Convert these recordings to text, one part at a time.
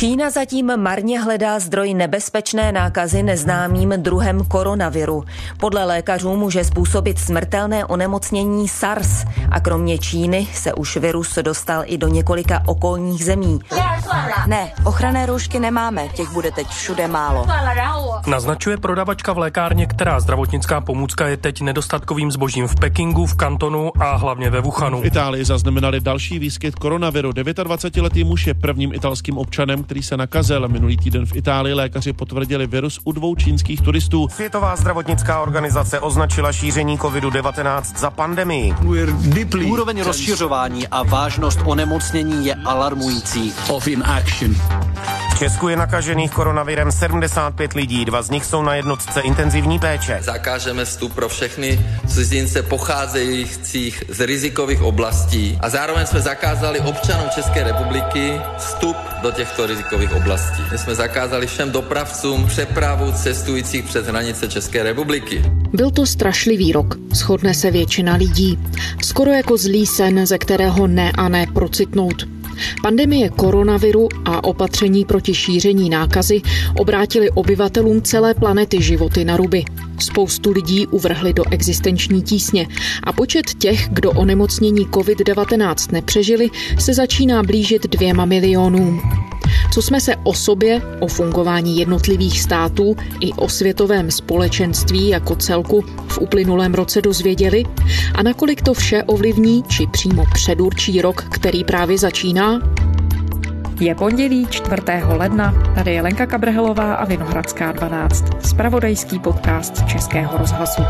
Čína zatím marně hledá zdroj nebezpečné nákazy neznámým druhem koronaviru. Podle lékařů může způsobit smrtelné onemocnění SARS a kromě Číny se už virus dostal i do několika okolních zemí. Ne, ochranné roušky nemáme, těch bude teď všude málo. Naznačuje prodavačka v lékárně, která zdravotnická pomůcka je teď nedostatkovým zbožím v Pekingu, v Kantonu a hlavně ve Wuhanu. V Itálii zaznamenali další výskyt koronaviru. 29-letý muž je prvním italským občanem, který se nakazil. Minulý týden v Itálii lékaři potvrdili virus u dvou čínských turistů. Světová zdravotnická organizace označila šíření COVID-19 za pandemii. Úroveň rozšiřování a vážnost onemocnění je alarmující. V Česku je nakažených koronavirem 75 lidí, dva z nich jsou na jednotce intenzivní péče. Zakážeme vstup pro všechny cizince pocházejících z rizikových oblastí a zároveň jsme zakázali občanům České republiky vstup do těchto rizikových oblastí. My jsme zakázali všem dopravcům přepravu cestujících přes hranice České republiky. Byl to strašlivý rok, shodne se většina lidí. Skoro jako zlý sen, ze kterého ne a ne procitnout. Pandemie koronaviru a opatření proti šíření nákazy obrátili obyvatelům celé planety životy na ruby. Spoustu lidí uvrhli do existenční tísně a počet těch, kdo onemocnění COVID-19 nepřežili, se začíná blížit dvěma milionům. Co jsme se o sobě, o fungování jednotlivých států i o světovém společenství jako celku v uplynulém roce dozvěděli a nakolik to vše ovlivní či přímo předurčí rok, který právě začíná? Je pondělí 4. ledna, tady je Lenka Kabrhelová a Vinohradská 12, spravodajský podcast Českého rozhlasu.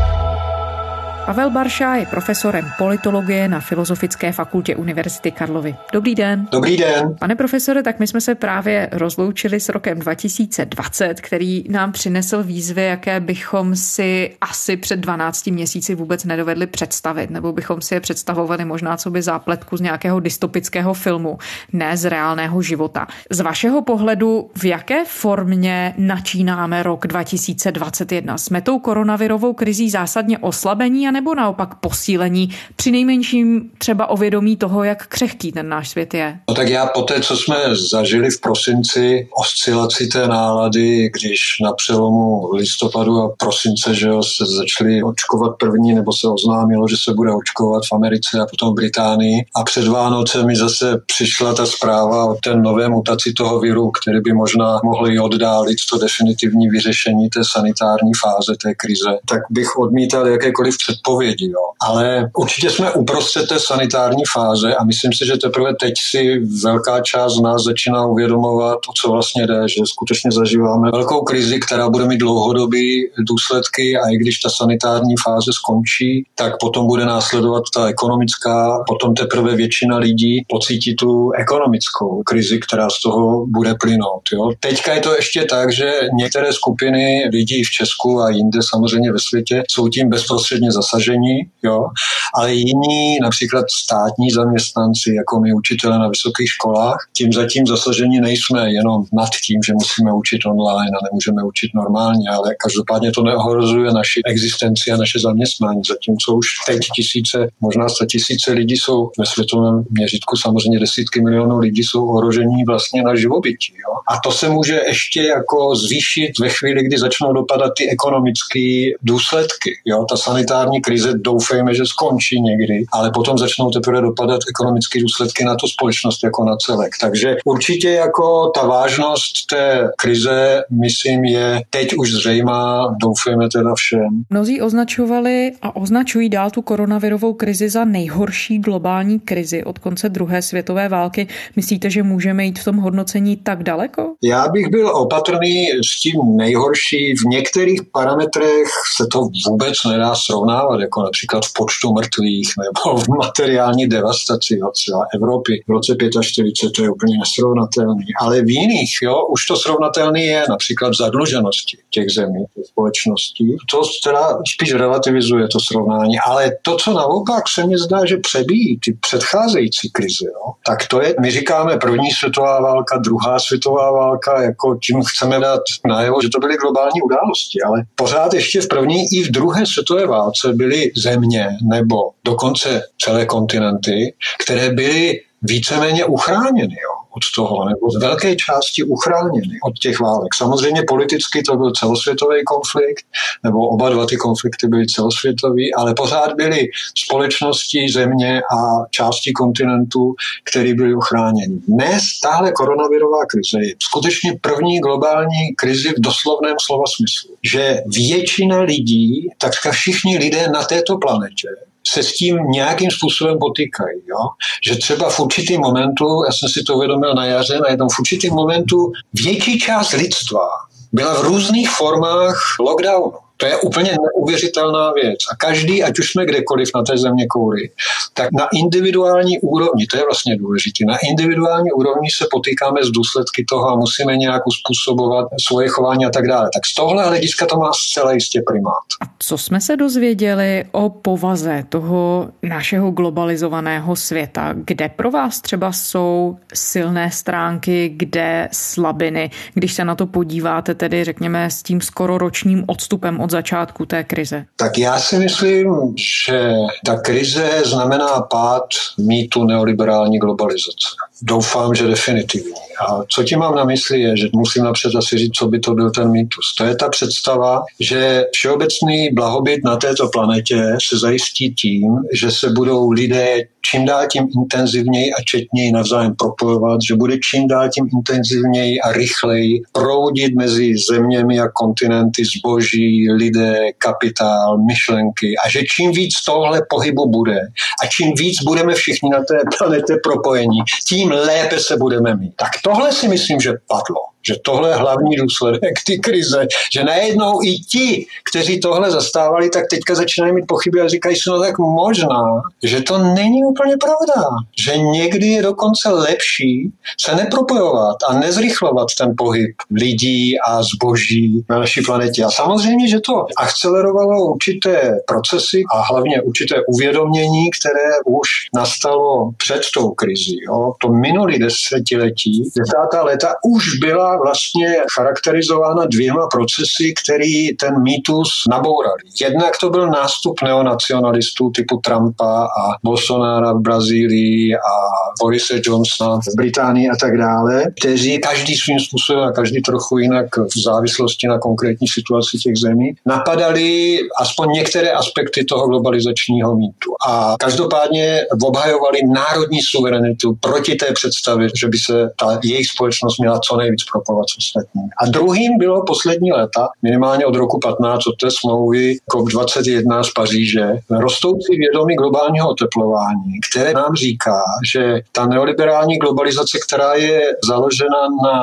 Pavel Barša je profesorem politologie na Filozofické fakultě Univerzity Karlovy. Dobrý den. Dobrý den. Pane profesore, tak my jsme se právě rozloučili s rokem 2020, který nám přinesl výzvy, jaké bychom si asi před 12 měsíci vůbec nedovedli představit, nebo bychom si je představovali možná co by zápletku z nějakého dystopického filmu, ne z reálného života. Z vašeho pohledu, v jaké formě načínáme rok 2021? Jsme tou koronavirovou krizí zásadně oslabení, nebo naopak posílení, při nejmenším třeba o vědomí toho, jak křehký ten náš svět je? No tak já po té, co jsme zažili v prosinci, oscilaci té nálady, když na přelomu listopadu a prosince, že se začali očkovat první, nebo se oznámilo, že se bude očkovat v Americe a potom v Británii. A před Vánoce mi zase přišla ta zpráva o té nové mutaci toho viru, který by možná mohli oddálit to definitivní vyřešení té sanitární fáze té krize. Tak bych odmítal jakékoliv předpovědi. Jo. Ale určitě jsme uprostřed té sanitární fáze a myslím si, že teprve teď si velká část z nás začíná uvědomovat, o co vlastně jde, že skutečně zažíváme velkou krizi, která bude mít dlouhodobý důsledky a i když ta sanitární fáze skončí, tak potom bude následovat ta ekonomická, potom teprve většina lidí pocítí tu ekonomickou krizi, která z toho bude plynout. Jo. Teďka je to ještě tak, že některé skupiny lidí v Česku a jinde samozřejmě ve světě jsou tím bezprostředně zase zasažení, jo, ale jiní, například státní zaměstnanci, jako my učitele na vysokých školách, tím zatím zasažení nejsme jenom nad tím, že musíme učit online a nemůžeme učit normálně, ale každopádně to neohrozuje naši existenci a naše zaměstnání, zatímco už teď tisíce, možná sta tisíce lidí jsou ve světovém měřítku, samozřejmě desítky milionů lidí jsou ohrožení vlastně na živobytí. Jo? A to se může ještě jako zvýšit ve chvíli, kdy začnou dopadat ty ekonomické důsledky. Jo? Ta sanitární krize doufejme, že skončí někdy, ale potom začnou teprve dopadat ekonomické důsledky na tu společnost jako na celek. Takže určitě jako ta vážnost té krize, myslím, je teď už zřejmá, doufejme teda všem. Mnozí označovali a označují dál tu koronavirovou krizi za nejhorší globální krizi od konce druhé světové války. Myslíte, že můžeme jít v tom hodnocení tak daleko? Já bych byl opatrný s tím nejhorší. V některých parametrech se to vůbec nedá srovnávat srovnávat, jako například v počtu mrtvých nebo v materiální devastaci jo, třeba Evropy v roce 45, to je úplně nesrovnatelný. Ale v jiných, jo, už to srovnatelný je například v zadluženosti těch zemí, těch společností. To teda spíš relativizuje to srovnání, ale to, co naopak se mi zdá, že přebíjí ty předcházející krize, jo, tak to je, my říkáme první světová válka, druhá světová válka, jako tím chceme dát najevo, že to byly globální události, ale pořád ještě v první i v druhé světové válce byly země nebo dokonce celé kontinenty, které byly víceméně uchráněny. Jo od toho, nebo z velké části uchráněny od těch válek. Samozřejmě politicky to byl celosvětový konflikt, nebo oba dva ty konflikty byly celosvětový, ale pořád byly společnosti, země a části kontinentu, které byly uchráněny. Dnes tahle koronavirová krize je skutečně první globální krizi v doslovném slova smyslu, že většina lidí, takřka všichni lidé na této planetě se s tím nějakým způsobem potýkají. Jo? Že třeba v určitým momentu, já jsem si to uvědomil na jaře, na jednom v určitým momentu větší část lidstva byla v různých formách lockdownu. To je úplně neuvěřitelná věc. A každý, ať už jsme kdekoliv na té země kouli, tak na individuální úrovni, to je vlastně důležité, na individuální úrovni se potýkáme s důsledky toho a musíme nějak uspůsobovat svoje chování a tak dále. Tak z tohle hlediska to má zcela jistě primát. A co jsme se dozvěděli o povaze toho našeho globalizovaného světa? Kde pro vás třeba jsou silné stránky, kde slabiny? Když se na to podíváte tedy, řekněme, s tím skoro ročním odstupem od začátku té krize? Tak já si myslím, že ta krize znamená pád mýtu neoliberální globalizace. Doufám, že definitivní. A co tím mám na mysli je, že musím napřed asi říct, co by to byl ten mýtus. To je ta představa, že všeobecný blahobyt na této planetě se zajistí tím, že se budou lidé čím dál tím intenzivněji a četněji navzájem propojovat, že bude čím dál tím intenzivněji a rychleji proudit mezi zeměmi a kontinenty zboží, lidé, kapitál, myšlenky a že čím víc tohle pohybu bude a čím víc budeme všichni na té planetě propojení, tím lépe se budeme mít. Tak tohle si myslím, že padlo že tohle je hlavní důsledek ty krize, že najednou i ti, kteří tohle zastávali, tak teďka začínají mít pochyby a říkají si, no tak možná, že to není úplně pravda, že někdy je dokonce lepší se nepropojovat a nezrychlovat ten pohyb lidí a zboží na naší planetě. A samozřejmě, že to akcelerovalo určité procesy a hlavně určité uvědomění, které už nastalo před tou krizí. Jo. To minulý desetiletí, desátá léta už byla vlastně charakterizována dvěma procesy, který ten mýtus nabourali. Jednak to byl nástup neonacionalistů typu Trumpa a Bolsonara v Brazílii a Borise Johnsona v Británii a tak dále, kteří každý svým způsobem a každý trochu jinak v závislosti na konkrétní situaci těch zemí napadali aspoň některé aspekty toho globalizačního mýtu. A každopádně obhajovali národní suverenitu proti té představě, že by se ta jejich společnost měla co nejvíc pro propagovat s ostatními. A druhým bylo poslední léta, minimálně od roku 15, od té smlouvy COP21 z Paříže, rostoucí vědomí globálního oteplování, které nám říká, že ta neoliberální globalizace, která je založena na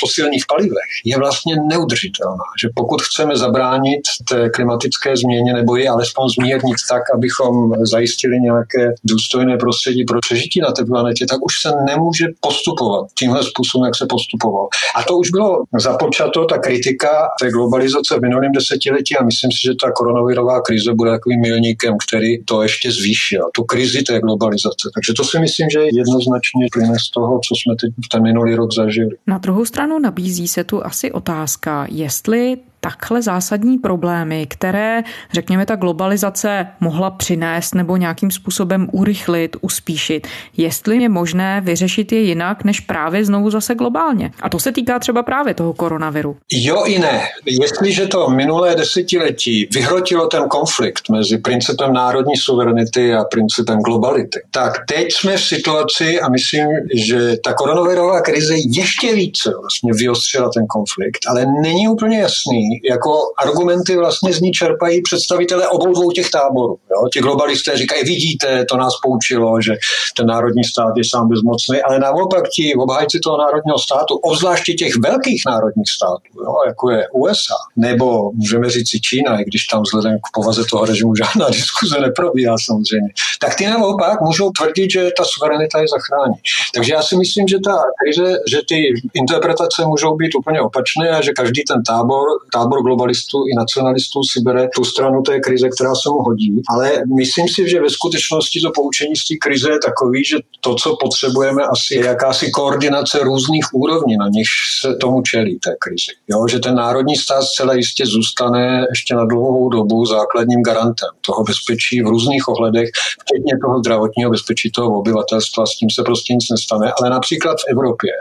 fosilních palivech, je vlastně neudržitelná. Že pokud chceme zabránit té klimatické změně nebo ji alespoň zmírnit tak, abychom zajistili nějaké důstojné prostředí pro přežití na té planetě, tak už se nemůže postupovat tímhle způsobem, jak se postupoval. A to už bylo započato, ta kritika té globalizace v minulém desetiletí a myslím si, že ta koronavirová krize bude takovým milníkem, který to ještě zvýšil, tu krizi té globalizace. Takže to si myslím, že jednoznačně plyne z toho, co jsme teď v ten minulý rok zažili. Na druhou stranu nabízí se tu asi otázka, jestli takhle zásadní problémy, které, řekněme, ta globalizace mohla přinést nebo nějakým způsobem urychlit, uspíšit, jestli je možné vyřešit je jinak, než právě znovu zase globálně. A to se týká třeba právě toho koronaviru. Jo i ne. Jestliže to minulé desetiletí vyhrotilo ten konflikt mezi principem národní suverenity a principem globality, tak teď jsme v situaci a myslím, že ta koronavirová krize ještě více vlastně vyostřila ten konflikt, ale není úplně jasný, jako argumenty vlastně z ní čerpají představitelé obou dvou těch táborů. Jo? Ti globalisté říkají, vidíte, to nás poučilo, že ten národní stát je sám bezmocný, ale naopak ti obhájci toho národního státu, obzvláště těch velkých národních států, jo? jako je USA, nebo můžeme říct si Čína, i když tam vzhledem k povaze toho režimu žádná diskuze neprobíhá samozřejmě, tak ty naopak můžou tvrdit, že ta suverenita je zachrání. Takže já si myslím, že ta krize, že ty interpretace můžou být úplně opačné a že každý ten tábor, tábor tábor globalistů i nacionalistů si bere tu stranu té krize, která se mu hodí. Ale myslím si, že ve skutečnosti to poučení z té krize je takový, že to, co potřebujeme, asi je jakási koordinace různých úrovní, na nich se tomu čelí té krizi. Jo, že ten národní stát zcela jistě zůstane ještě na dlouhou dobu základním garantem toho bezpečí v různých ohledech, včetně toho zdravotního bezpečí toho obyvatelstva, s tím se prostě nic nestane. Ale například v Evropě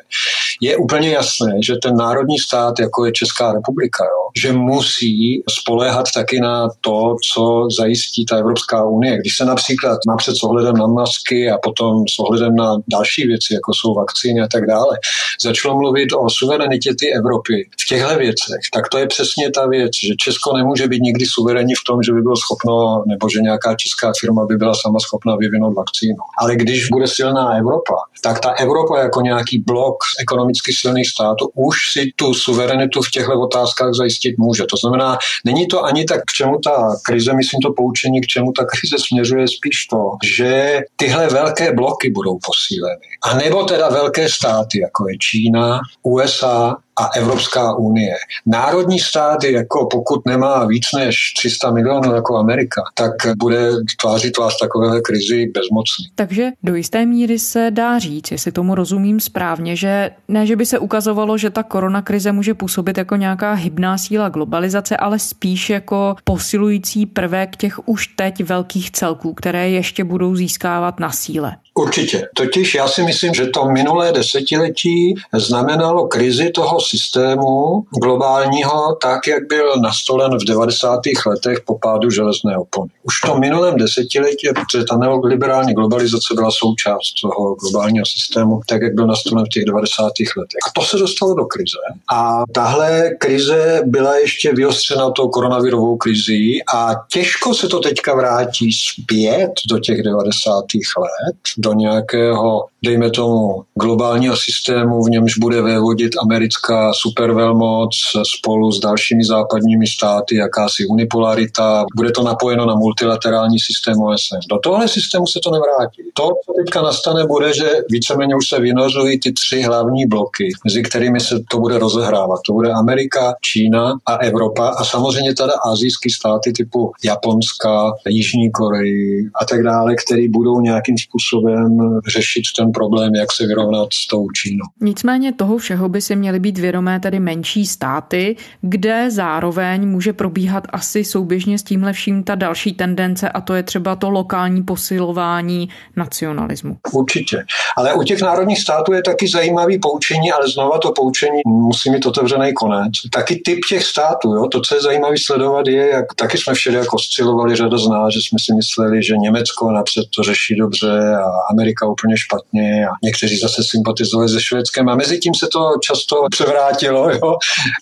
je úplně jasné, že ten národní stát, jako je Česká republika, jo, že musí spoléhat taky na to, co zajistí ta Evropská unie. Když se například napřed s ohledem na masky a potom s ohledem na další věci, jako jsou vakcíny a tak dále, začalo mluvit o suverenitě ty Evropy v těchto věcech, tak to je přesně ta věc, že Česko nemůže být nikdy suverénní v tom, že by bylo schopno, nebo že nějaká česká firma by byla sama schopna vyvinout vakcínu. Ale když bude silná Evropa, tak ta Evropa jako nějaký blok ekonomicky silných států už si tu suverenitu v těchto otázkách zajistit může. To znamená, není to ani tak, k čemu ta krize, myslím to poučení, k čemu ta krize směřuje spíš to, že tyhle velké bloky budou posíleny. A nebo teda velké státy, jako je Čína, USA, a Evropská unie. Národní státy, jako pokud nemá víc než 300 milionů jako Amerika, tak bude tvářit vás takové krizi bezmocný. Takže do jisté míry se dá říct, jestli tomu rozumím správně, že ne, že by se ukazovalo, že ta koronakrize může působit jako nějaká hybná síla globalizace, ale spíš jako posilující prvek těch už teď velkých celků, které ještě budou získávat na síle. Určitě. Totiž já si myslím, že to minulé desetiletí znamenalo krizi toho systému globálního tak, jak byl nastolen v 90. letech po pádu železné opony. Už v tom minulém desetiletí, protože ta neoliberální globalizace byla součást toho globálního systému, tak, jak byl nastolen v těch 90. letech. A to se dostalo do krize. A tahle krize byla ještě vyostřena tou koronavirovou krizí a těžko se to teďka vrátí zpět do těch 90. let, do nějakého, dejme tomu, globálního systému, v němž bude vévodit americká supervelmoc spolu s dalšími západními státy, jakási unipolarita, bude to napojeno na multilaterální systém OSN. Do tohle systému se to nevrátí. To, co teďka nastane, bude, že víceméně už se vynořují ty tři hlavní bloky, mezi kterými se to bude rozehrávat. To bude Amerika, Čína a Evropa a samozřejmě teda azijské státy typu Japonska, Jižní Koreji a tak dále, které budou nějakým způsobem způsobem řešit ten problém, jak se vyrovnat s tou Čínou. Nicméně toho všeho by si měly být vědomé tedy menší státy, kde zároveň může probíhat asi souběžně s tímhle vším ta další tendence a to je třeba to lokální posilování nacionalismu. Určitě. Ale u těch národních států je taky zajímavý poučení, ale znova to poučení musí mít otevřený konec. Taky typ těch států, jo? to, co je zajímavé sledovat, je, jak taky jsme všeli jako oscilovali řada z nás, že jsme si mysleli, že Německo napřed to řeší dobře a Amerika úplně špatně a někteří zase sympatizovali se Švédskem a mezi tím se to často převrátilo. Jo?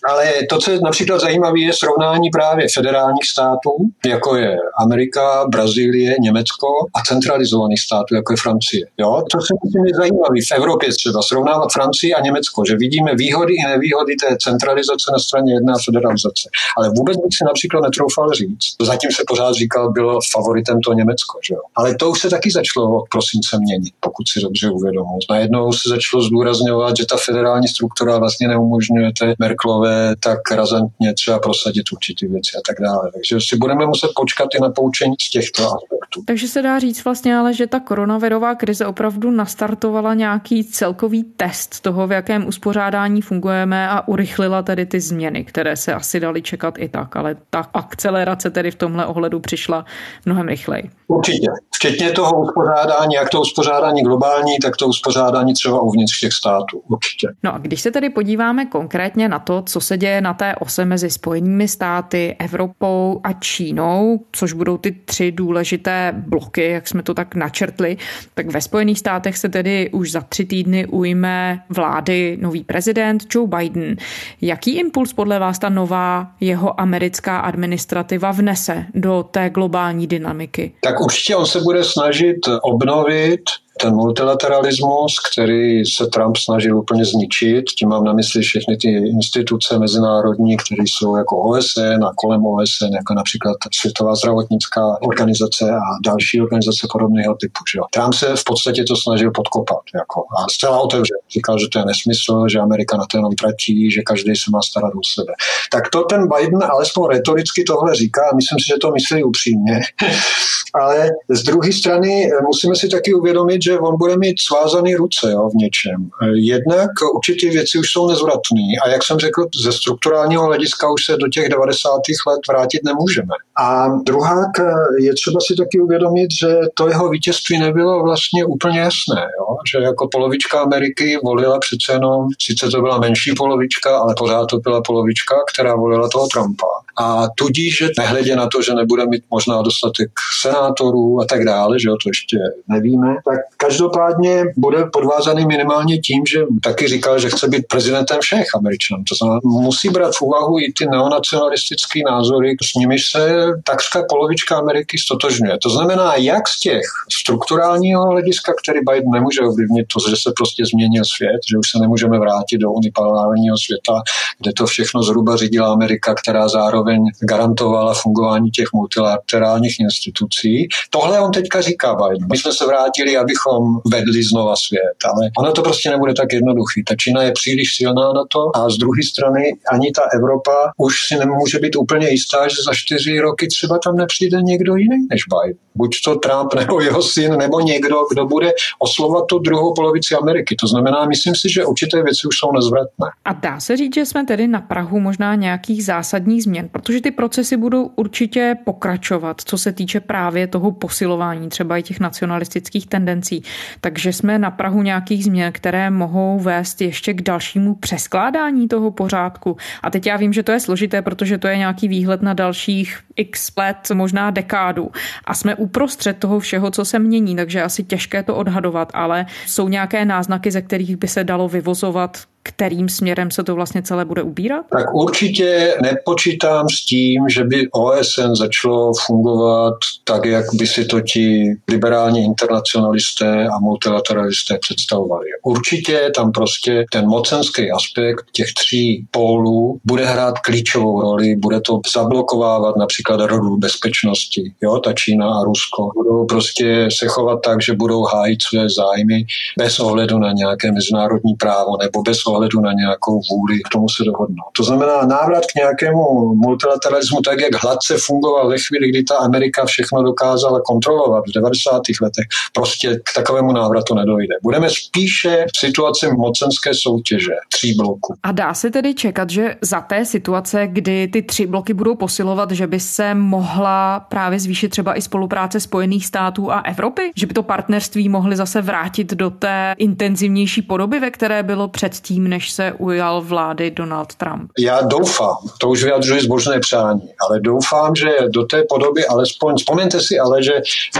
Ale to, co je například zajímavé, je srovnání právě federálních států, jako je Amerika, Brazílie, Německo a centralizovaných států, jako je Francie. Jo? To se myslím je zajímavé v Evropě třeba srovnávat Francii a Německo, že vidíme výhody i nevýhody té centralizace na straně jedné federalizace. Ale vůbec bych si například netroufal říct. Zatím se pořád říkal, bylo favoritem to Německo. Že jo? Ale to už se taky začalo od prosince se měnit, pokud si dobře uvědomuji. Najednou se začalo zdůrazňovat, že ta federální struktura vlastně neumožňuje té Merklové tak razantně třeba prosadit určitý věci a tak dále. Takže si budeme muset počkat i na poučení z těchto aspektů. Takže se dá říct vlastně ale, že ta koronavirová krize opravdu nastartovala nějaký celkový test toho, v jakém uspořádání fungujeme a urychlila tedy ty změny, které se asi dali čekat i tak, ale ta akcelerace tedy v tomhle ohledu přišla mnohem rychleji. Určitě. Včetně toho uspořádání, jak to uspořádání globální, tak to uspořádání třeba uvnitř těch států. Určitě. No a když se tedy podíváme konkrétně na to, co se děje na té ose mezi Spojenými státy, Evropou a Čínou, což budou ty tři důležité bloky, jak jsme to tak načrtli, tak ve Spojených státech se tedy už za tři týdny ujme vlády nový prezident Joe Biden. Jaký impuls podle vás ta nová jeho americká administrativa vnese do té globální dynamiky? Tak určitě on se bude snažit obnovit It. Ten multilateralismus, který se Trump snažil úplně zničit, tím mám na mysli všechny ty instituce mezinárodní, které jsou jako OSN a kolem OSN, jako například Světová zdravotnická organizace a další organizace podobného typu. Že. Trump se v podstatě to snažil podkopat jako, a zcela otevře. Říkal, že to je nesmysl, že Amerika na to jenom tratí, že každý se má starat o sebe. Tak to ten Biden alespoň retoricky tohle říká a myslím si, že to myslí upřímně. Ale z druhé strany musíme si taky uvědomit, že on bude mít svázaný ruce jo, v něčem. Eh, jednak určitě věci už jsou nezvratné a jak jsem řekl, ze strukturálního hlediska už se do těch 90. let vrátit nemůžeme. A druhá eh, je třeba si taky uvědomit, že to jeho vítězství nebylo vlastně úplně jasné. Jo? Že jako polovička Ameriky volila přece jenom, sice to byla menší polovička, ale pořád to byla polovička, která volila toho Trumpa. A tudíž, že nehledě na to, že nebude mít možná dostatek senátorů a tak dále, že jo, to ještě nevíme, tak každopádně bude podvázaný minimálně tím, že taky říkal, že chce být prezidentem všech Američanů. To znamená, musí brát v úvahu i ty neonacionalistické názory, s nimi se takřka polovička Ameriky stotožňuje. To znamená, jak z těch strukturálního hlediska, který Biden nemůže ovlivnit, to, že se prostě změnil svět, že už se nemůžeme vrátit do unipolárního světa, kde to všechno zhruba řídila Amerika, která zároveň garantovala fungování těch multilaterálních institucí. Tohle on teďka říká Biden. My jsme se vrátili, abychom vedli znova svět, ale ono to prostě nebude tak jednoduchý. Ta Čína je příliš silná na to a z druhé strany ani ta Evropa už si nemůže být úplně jistá, že za čtyři roky třeba tam nepřijde někdo jiný než Biden. Buď to Trump nebo jeho syn, nebo někdo, kdo bude oslovat tu druhou polovici Ameriky. To znamená, myslím si, že určité věci už jsou nezvratné. A dá se říct, že jsme tedy na Prahu možná nějakých zásadních změn, protože ty procesy budou určitě pokračovat, co se týče právě toho posilování třeba i těch nacionalistických tendencí. Takže jsme na Prahu nějakých změn, které mohou vést ještě k dalšímu přeskládání toho pořádku. A teď já vím, že to je složité, protože to je nějaký výhled na dalších x let, možná dekádu. A jsme uprostřed toho všeho, co se mění, takže asi těžké to odhadovat, ale jsou nějaké náznaky, ze kterých by se dalo vyvozovat, kterým směrem se to vlastně celé bude ubírat? Tak určitě nepočítám s tím, že by OSN začalo fungovat tak, jak by si to ti liberální internacionalisté a multilateralisté představovali. Určitě tam prostě ten mocenský aspekt těch tří pólů bude hrát klíčovou roli, bude to zablokovávat například rodu bezpečnosti, jo, ta Čína a Rusko. Budou prostě se chovat tak, že budou hájit své zájmy bez ohledu na nějaké mezinárodní právo nebo bez ohledu na nějakou vůli k tomu se dohodnout. To znamená návrat k nějakému multilateralismu, tak jak hladce fungoval ve chvíli, kdy ta Amerika všechno dokázala kontrolovat v 90. letech, prostě k takovému návratu nedojde. Budeme spíše v situaci mocenské soutěže tří bloků. A dá se tedy čekat, že za té situace, kdy ty tři bloky budou posilovat, že by se mohla právě zvýšit třeba i spolupráce Spojených států a Evropy? Že by to partnerství mohli zase vrátit do té intenzivnější podoby, ve které bylo předtím předtím, než se ujal vlády Donald Trump? Já doufám, to už vyjadřuji zbožné přání, ale doufám, že do té podoby alespoň, vzpomeňte si ale, že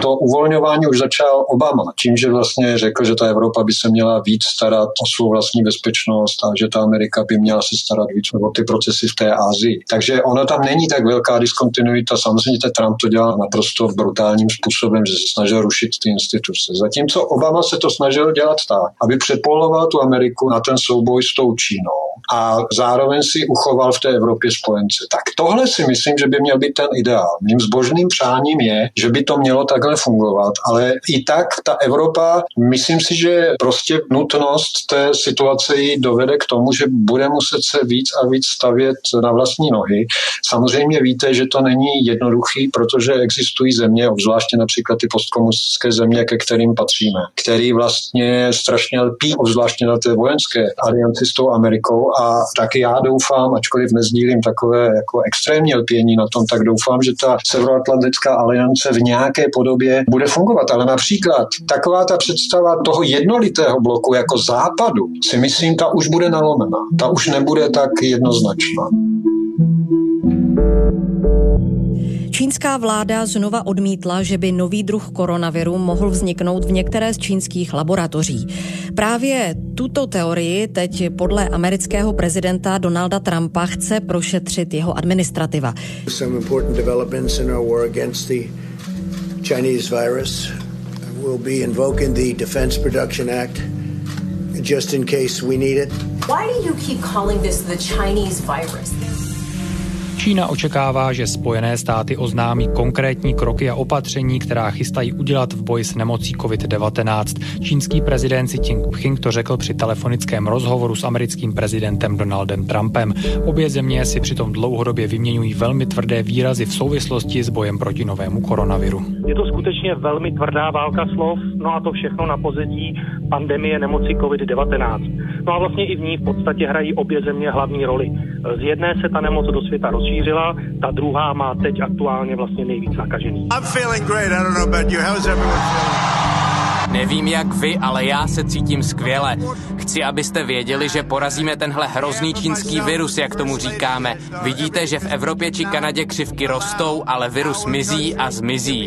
to uvolňování už začal Obama, tím, že vlastně řekl, že ta Evropa by se měla víc starat o svou vlastní bezpečnost a že ta Amerika by měla se starat víc o ty procesy v té Ázii. Takže ono tam není tak velká diskontinuita. Samozřejmě Trump to dělá naprosto brutálním způsobem, že se snažil rušit ty instituce. Zatímco Obama se to snažil dělat tak, aby přepoloval tu Ameriku na ten souboj boj s tou Čínou a zároveň si uchoval v té Evropě spojence. Tak tohle si myslím, že by měl být ten ideál. Mým zbožným přáním je, že by to mělo takhle fungovat, ale i tak ta Evropa, myslím si, že prostě nutnost té situace ji dovede k tomu, že bude muset se víc a víc stavět na vlastní nohy. Samozřejmě víte, že to není jednoduchý, protože existují země, obzvláště například ty postkomunistické země, ke kterým patříme, který vlastně strašně lpí, obzvláště na té vojenské alianci s tou Amerikou a taky já doufám, ačkoliv nezdílím takové jako extrémní lpění na tom, tak doufám, že ta Severoatlantická aliance v nějaké podobě bude fungovat. Ale například taková ta představa toho jednolitého bloku jako západu, si myslím, ta už bude nalomená. Ta už nebude tak jednoznačná. Čínská vláda znova odmítla, že by nový druh koronaviru mohl vzniknout v některé z čínských laboratoří. Právě tuto teorii teď podle amerického prezidenta Donalda Trumpa chce prošetřit jeho administrativa. Some important developments in our war against the Chinese virus. we'll be invoking the Defense Production Act just in case we need it. Why do you keep calling this the Chinese virus? Čína očekává, že Spojené státy oznámí konkrétní kroky a opatření, která chystají udělat v boji s nemocí COVID-19. Čínský prezident Xi Jinping to řekl při telefonickém rozhovoru s americkým prezidentem Donaldem Trumpem. Obě země si přitom dlouhodobě vyměňují velmi tvrdé výrazy v souvislosti s bojem proti novému koronaviru. Je to skutečně velmi tvrdá válka slov, no a to všechno na pozadí pandemie nemoci COVID-19. No a vlastně i v ní v podstatě hrají obě země hlavní roli. Z jedné se ta nemoc do světa rozšířila, ta druhá má teď aktuálně vlastně nejvíc nakažený. Nevím jak vy, ale já se cítím skvěle. Chci, abyste věděli, že porazíme tenhle hrozný čínský virus, jak tomu říkáme. Vidíte, že v Evropě či Kanadě křivky rostou, ale virus mizí a zmizí.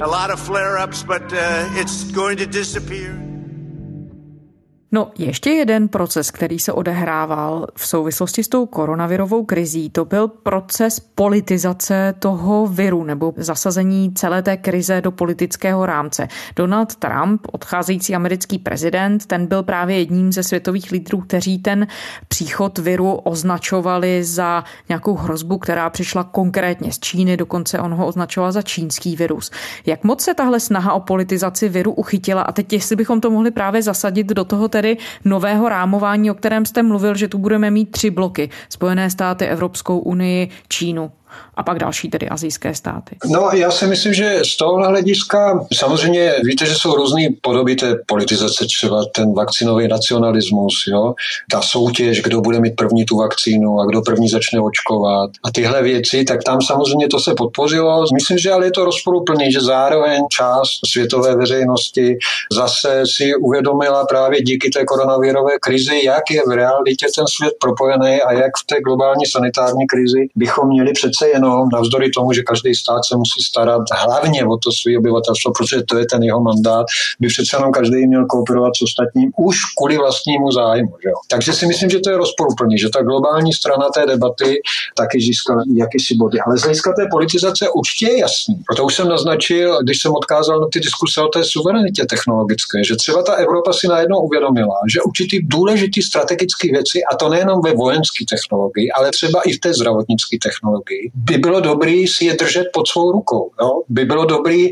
No, ještě jeden proces, který se odehrával v souvislosti s tou koronavirovou krizí, to byl proces politizace toho viru nebo zasazení celé té krize do politického rámce. Donald Trump, odcházející americký prezident, ten byl právě jedním ze světových lídrů, kteří ten příchod viru označovali za nějakou hrozbu, která přišla konkrétně z Číny, dokonce on ho označoval za čínský virus. Jak moc se tahle snaha o politizaci viru uchytila? A teď, jestli bychom to mohli právě zasadit do toho tedy nového rámování, o kterém jste mluvil, že tu budeme mít tři bloky. Spojené státy, Evropskou unii, Čínu a pak další tedy azijské státy. No já si myslím, že z tohohle hlediska samozřejmě víte, že jsou různé podoby té politizace, třeba ten vakcinový nacionalismus, jo? ta soutěž, kdo bude mít první tu vakcínu a kdo první začne očkovat a tyhle věci, tak tam samozřejmě to se podpořilo. Myslím, že ale je to rozporuplný, že zároveň část světové veřejnosti zase si uvědomila právě díky té koronavirové krizi, jak je v realitě ten svět propojený a jak v té globální sanitární krizi bychom měli přece přece jenom navzdory tomu, že každý stát se musí starat hlavně o to své obyvatelstvo, protože to je ten jeho mandát, by přece jenom každý měl kooperovat s ostatním už kvůli vlastnímu zájmu. Že jo? Takže si myslím, že to je rozporuplný, že ta globální strana té debaty taky získala jakýsi body. Ale z hlediska té politizace určitě je jasný. Proto už jsem naznačil, když jsem odkázal na ty diskuse o té suverenitě technologické, že třeba ta Evropa si najednou uvědomila, že určitý důležitý strategické věci, a to nejenom ve vojenské technologii, ale třeba i v té zdravotnické technologii, by bylo dobrý si je držet pod svou rukou. Jo? By bylo dobrý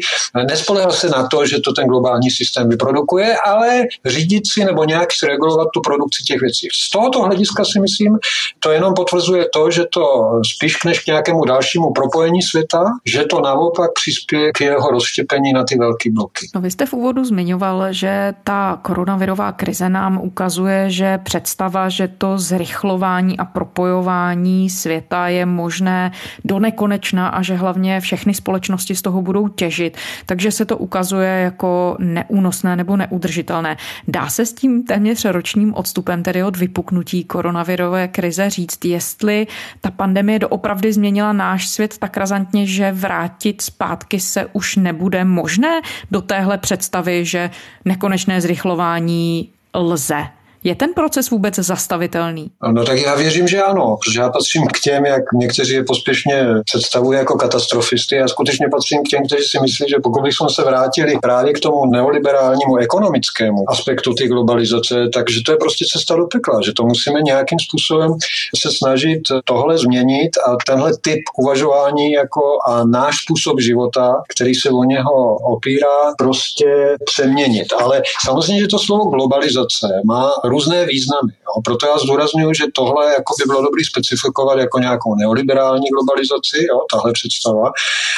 nespolehat se na to, že to ten globální systém vyprodukuje, ale řídit si nebo nějak regulovat tu produkci těch věcí. Z tohoto hlediska si myslím, to jenom potvrzuje to, že to spíš než k nějakému dalšímu propojení světa, že to naopak přispěje k jeho rozštěpení na ty velké bloky. No vy jste v úvodu zmiňoval, že ta koronavirová krize nám ukazuje, že představa, že to zrychlování a propojování světa je možné do nekonečna a že hlavně všechny společnosti z toho budou těžit, takže se to ukazuje jako neúnosné nebo neudržitelné. Dá se s tím téměř ročním odstupem, tedy od vypuknutí koronavirové krize, říct, jestli ta pandemie doopravdy změnila náš svět tak razantně, že vrátit zpátky se už nebude možné do téhle představy, že nekonečné zrychlování lze. Je ten proces vůbec zastavitelný? No tak já věřím, že ano, protože já patřím k těm, jak někteří je pospěšně představují jako katastrofisty. Já skutečně patřím k těm, kteří si myslí, že pokud bychom se vrátili právě k tomu neoliberálnímu ekonomickému aspektu té globalizace, takže to je prostě cesta do pekla, že to musíme nějakým způsobem se snažit tohle změnit a tenhle typ uvažování jako a náš způsob života, který se o něho opírá, prostě přeměnit. Ale samozřejmě, že to slovo globalizace má různé významy. Jo. Proto já zdůraznuju, že tohle jako by bylo dobré specifikovat jako nějakou neoliberální globalizaci, jo, tahle představa,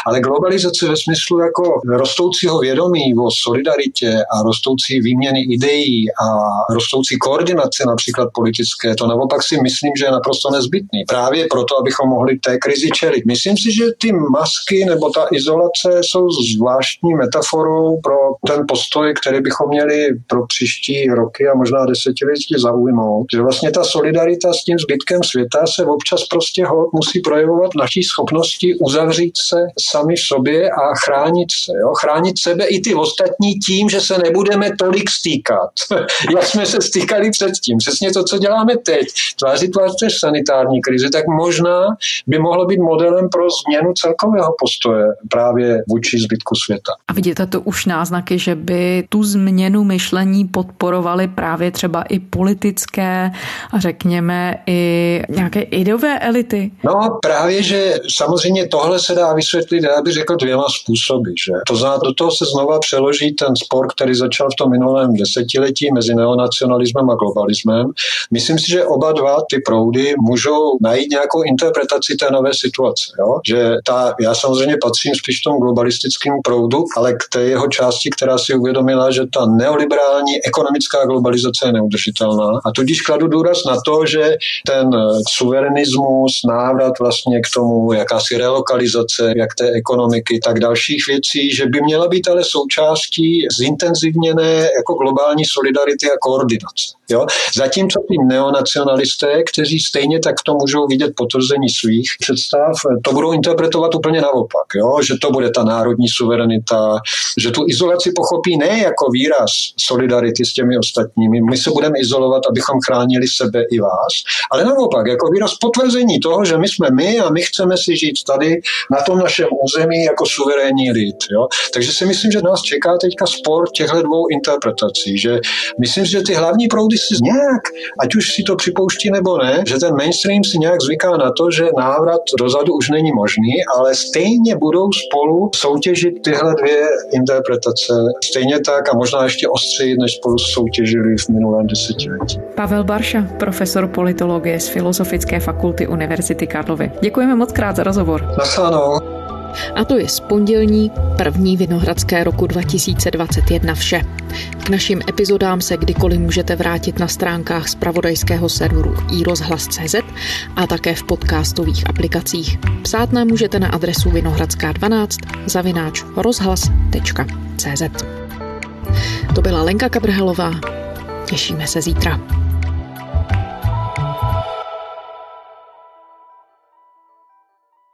ale globalizace ve smyslu jako rostoucího vědomí o solidaritě a rostoucí výměny ideí a rostoucí koordinace například politické, to naopak si myslím, že je naprosto nezbytný. Právě proto, abychom mohli té krizi čelit. Myslím si, že ty masky nebo ta izolace jsou zvláštní metaforou pro ten postoj, který bychom měli pro příští roky a možná desetiletí zaujmout, tomu, že vlastně ta solidarita s tím zbytkem světa se občas prostě hod musí projevovat naší schopnosti uzavřít se sami sobě a chránit se. Jo? Chránit sebe i ty ostatní tím, že se nebudeme tolik stýkat, jak jsme se stýkali předtím. Přesně to, co děláme teď, tváří tvář sanitární krizi, tak možná by mohlo být modelem pro změnu celkového postoje právě vůči zbytku světa. A vidíte to už náznaky, že by tu změnu myšlení podporovaly právě třeba i politické a řekněme i nějaké ideové elity? No právě, že samozřejmě tohle se dá vysvětlit, já bych řekl dvěma způsoby. Že? To znamená, do toho se znova přeloží ten spor, který začal v tom minulém desetiletí mezi neonacionalismem a globalismem. Myslím si, že oba dva ty proudy můžou najít nějakou interpretaci té nové situace. Jo? Že ta, já samozřejmě patřím spíš tomu globalistickému proudu, ale k té jeho části, která si uvědomila, že ta neoliberální ekonomická globalizace je. A tudíž kladu důraz na to, že ten suverenismus, návrat vlastně k tomu, jakási relokalizace, jak té ekonomiky, tak dalších věcí, že by měla být ale součástí zintenzivněné jako globální solidarity a koordinace. Jo? Zatímco ty neonacionalisté, kteří stejně tak to můžou vidět potvrzení svých představ, to budou interpretovat úplně naopak. Jo? Že to bude ta národní suverenita, že tu izolaci pochopí ne jako výraz solidarity s těmi ostatními. My se budeme izolovat, abychom chránili sebe i vás, ale naopak, jako výraz potvrzení toho, že my jsme my a my chceme si žít tady na tom našem území jako suverénní lid. Jo? Takže si myslím, že nás čeká teďka spor těchto dvou interpretací, že myslím, že ty hlavní proudy si nějak, ať už si to připouští nebo ne, že ten mainstream si nějak zvyká na to, že návrat dozadu už není možný, ale stejně budou spolu soutěžit tyhle dvě interpretace. Stejně tak a možná ještě ostřeji, než spolu soutěžili v minulém desetiletí. Pavel Barša, profesor politologie z Filozofické fakulty Univerzity Karlovy. Děkujeme moc krát za rozhovor. Naschledanou. A to je z pondělní první Vinohradské roku 2021 vše. K našim epizodám se kdykoliv můžete vrátit na stránkách zpravodajského serveru iRozhlas.cz a také v podcastových aplikacích. Psát nám můžete na adresu vinohradská12 zavináč rozhlas.cz To byla Lenka Kabrhelová. Těšíme se zítra.